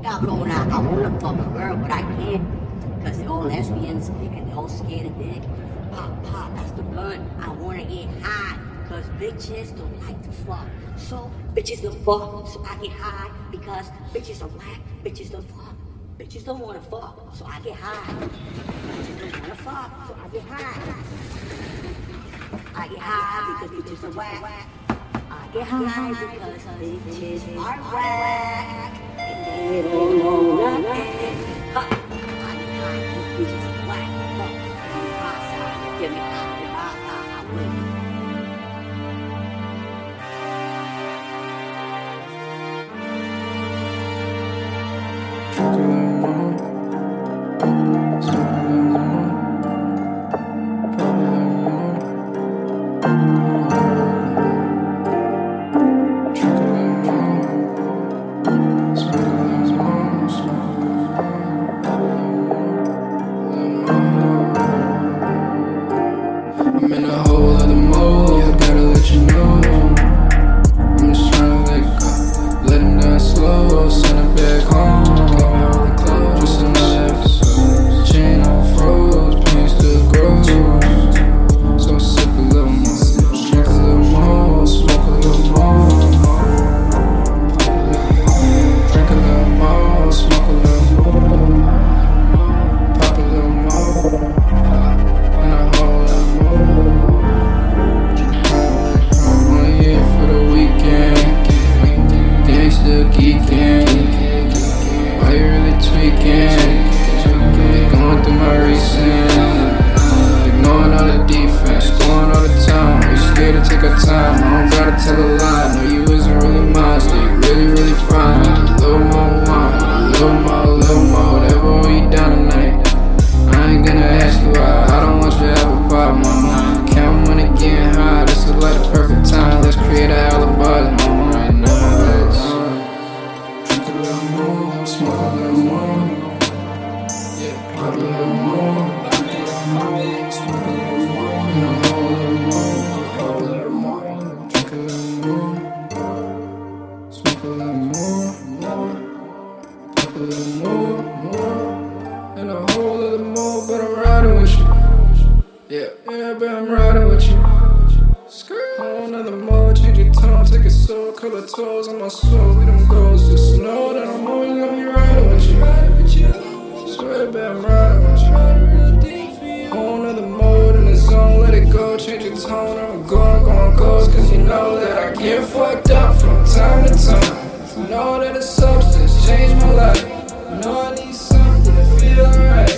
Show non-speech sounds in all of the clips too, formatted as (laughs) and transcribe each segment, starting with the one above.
Cabrona, I wanna fuck a girl, but I can't. Cause they're all lesbians and they're all scared of dick. Pop, pop, that's the blunt. I wanna get high. Cause bitches don't like to fuck. So bitches don't fuck, so I get high. Because bitches are whack, bitches don't fuck. Bitches don't wanna fuck, so I get high. Bitches don't wanna fuck, so I get high. I get high because bitches are whack. I get high because bitches are whack. I'm in A little more, more. A little more, more. And a whole little more, but I'm riding with you. Yeah, yeah, but I'm riding with you. Skirt. Whole nother more, change your tone, take it slow, color toes on my soul. We them goals, just know that I'm always gonna be riding with you. Swear, but I'm riding with you. Whole nother mode in the zone, let it go, change your tone. I'm going, going, goes, cause you know that I get fucked up know that the substance changed my life. You know I need something to feel alright.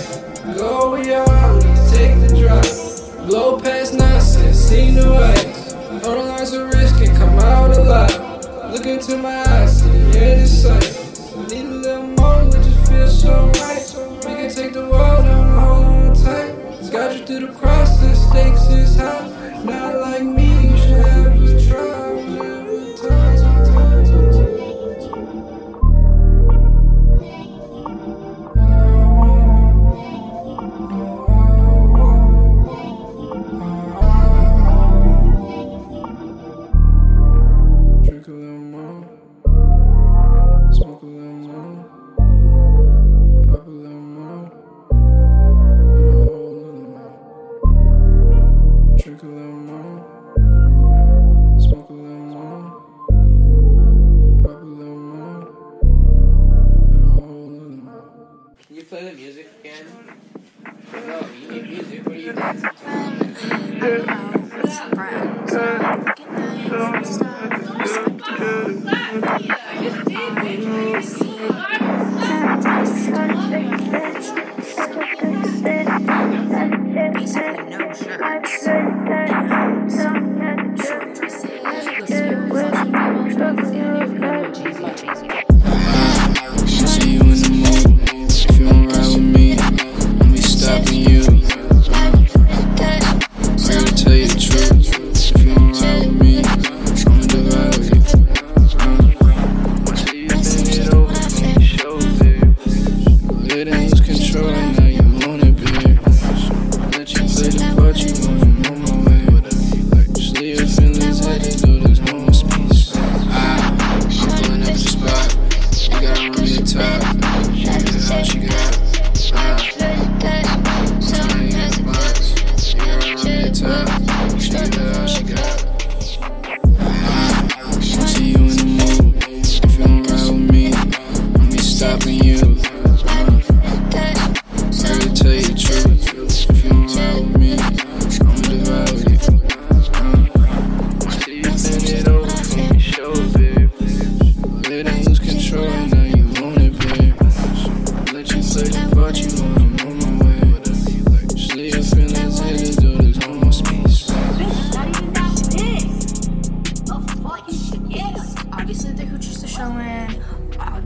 Go where your always take the drive. Blow past nonsense, see new ways. Know the lines of risk can come out alive. Look into my eyes, see the end in sight. Need a little more, it just feels so right. We can take the world and hold on tight. It's Got you through the the stakes is high.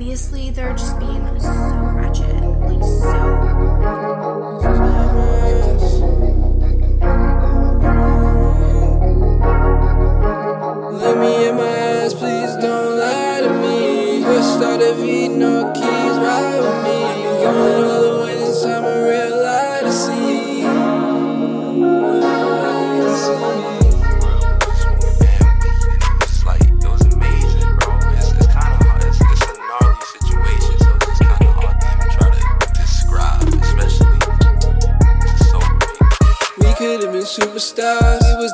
Obviously, they're just being so ratchet. Like, so. Let me in my eyes, please don't lie to me. Just started beating no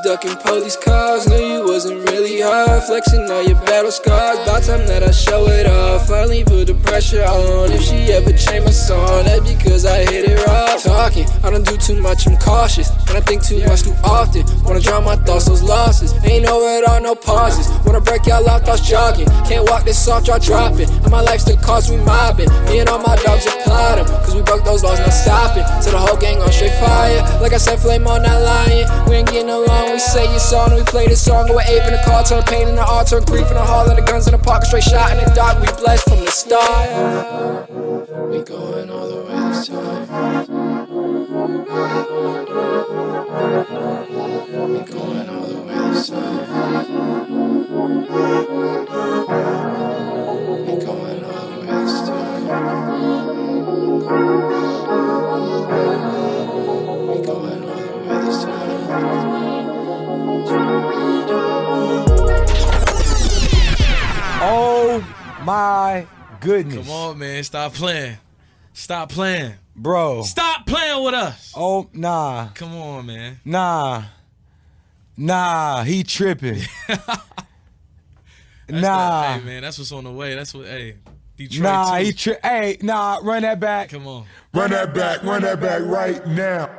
ducking police cars. Knew you wasn't really hard. Flexing all your battle scars. About time that I show it off. Finally put the pressure on. If she ever change my song, that's because I hit it raw. Talking, I don't do too much. I'm cautious. And I think too much too often. Wanna drown my thoughts, those losses. Ain't no it all, no pauses. Wanna break y'all off, thoughts jogging. Can't walk this soft, y'all dropping. And my life still cause we mobbing. Me and all my dogs applaud them. Cause we broke those laws, not stopping. So the whole gang on straight fire. Like I said, flame on not lion. We ain't getting along, we say your song, we play this song. We're ape in the car, turn pain in the turn grief in the hall, of the guns in the park, straight shot in the dark. We blessed from the start. We going all the way this time. We going Oh my goodness. Come on, man. Stop playing. Stop playing. Bro. Stop playing with us. Oh, nah. Come on, man. Nah. Nah, he tripping. (laughs) Nah. the- hey, man. That's what's on the way. That's what. Hey, Detroit. Nah, too. he tri- Hey, nah, run that back. Come on. Run that back, run that back right now.